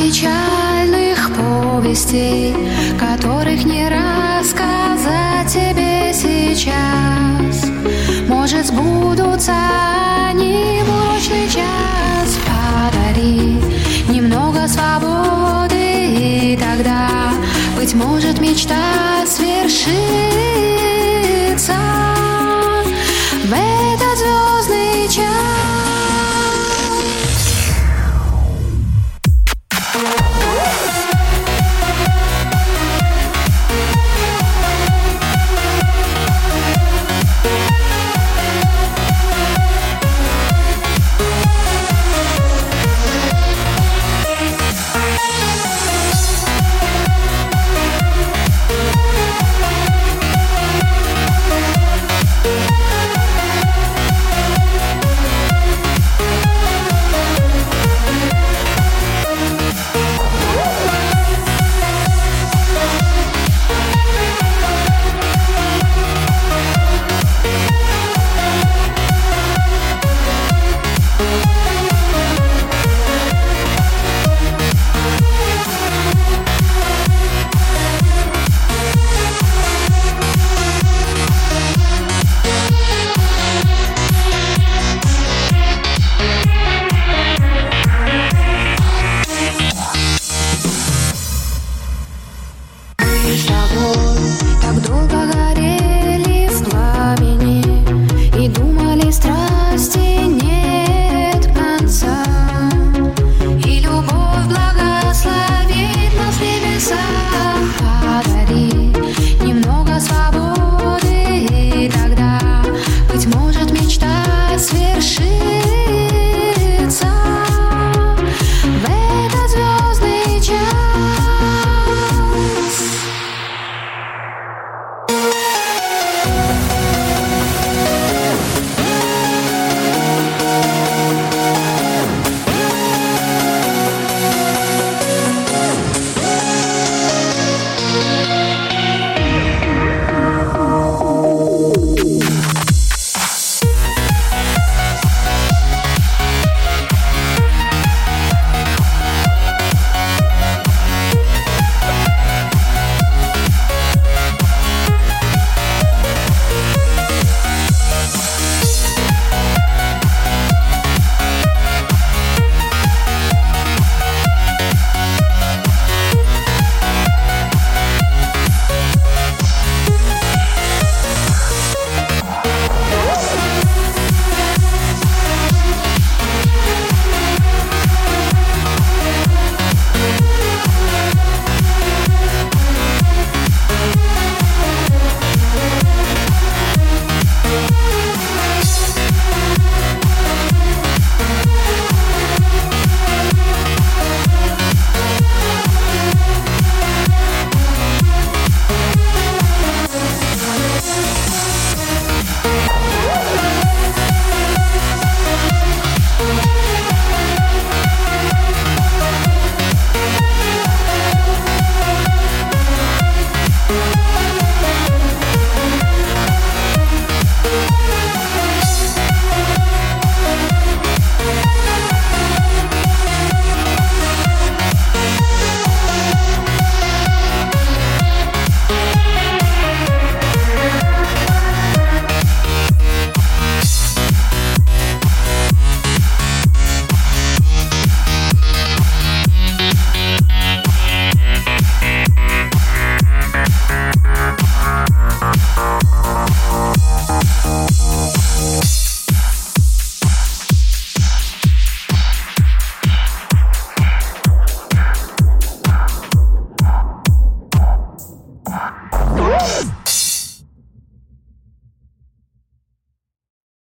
печальных повестей, которых не рассказать тебе сейчас. Может, сбудутся они в урочный час. Подари немного свободы, и тогда, быть может, мечта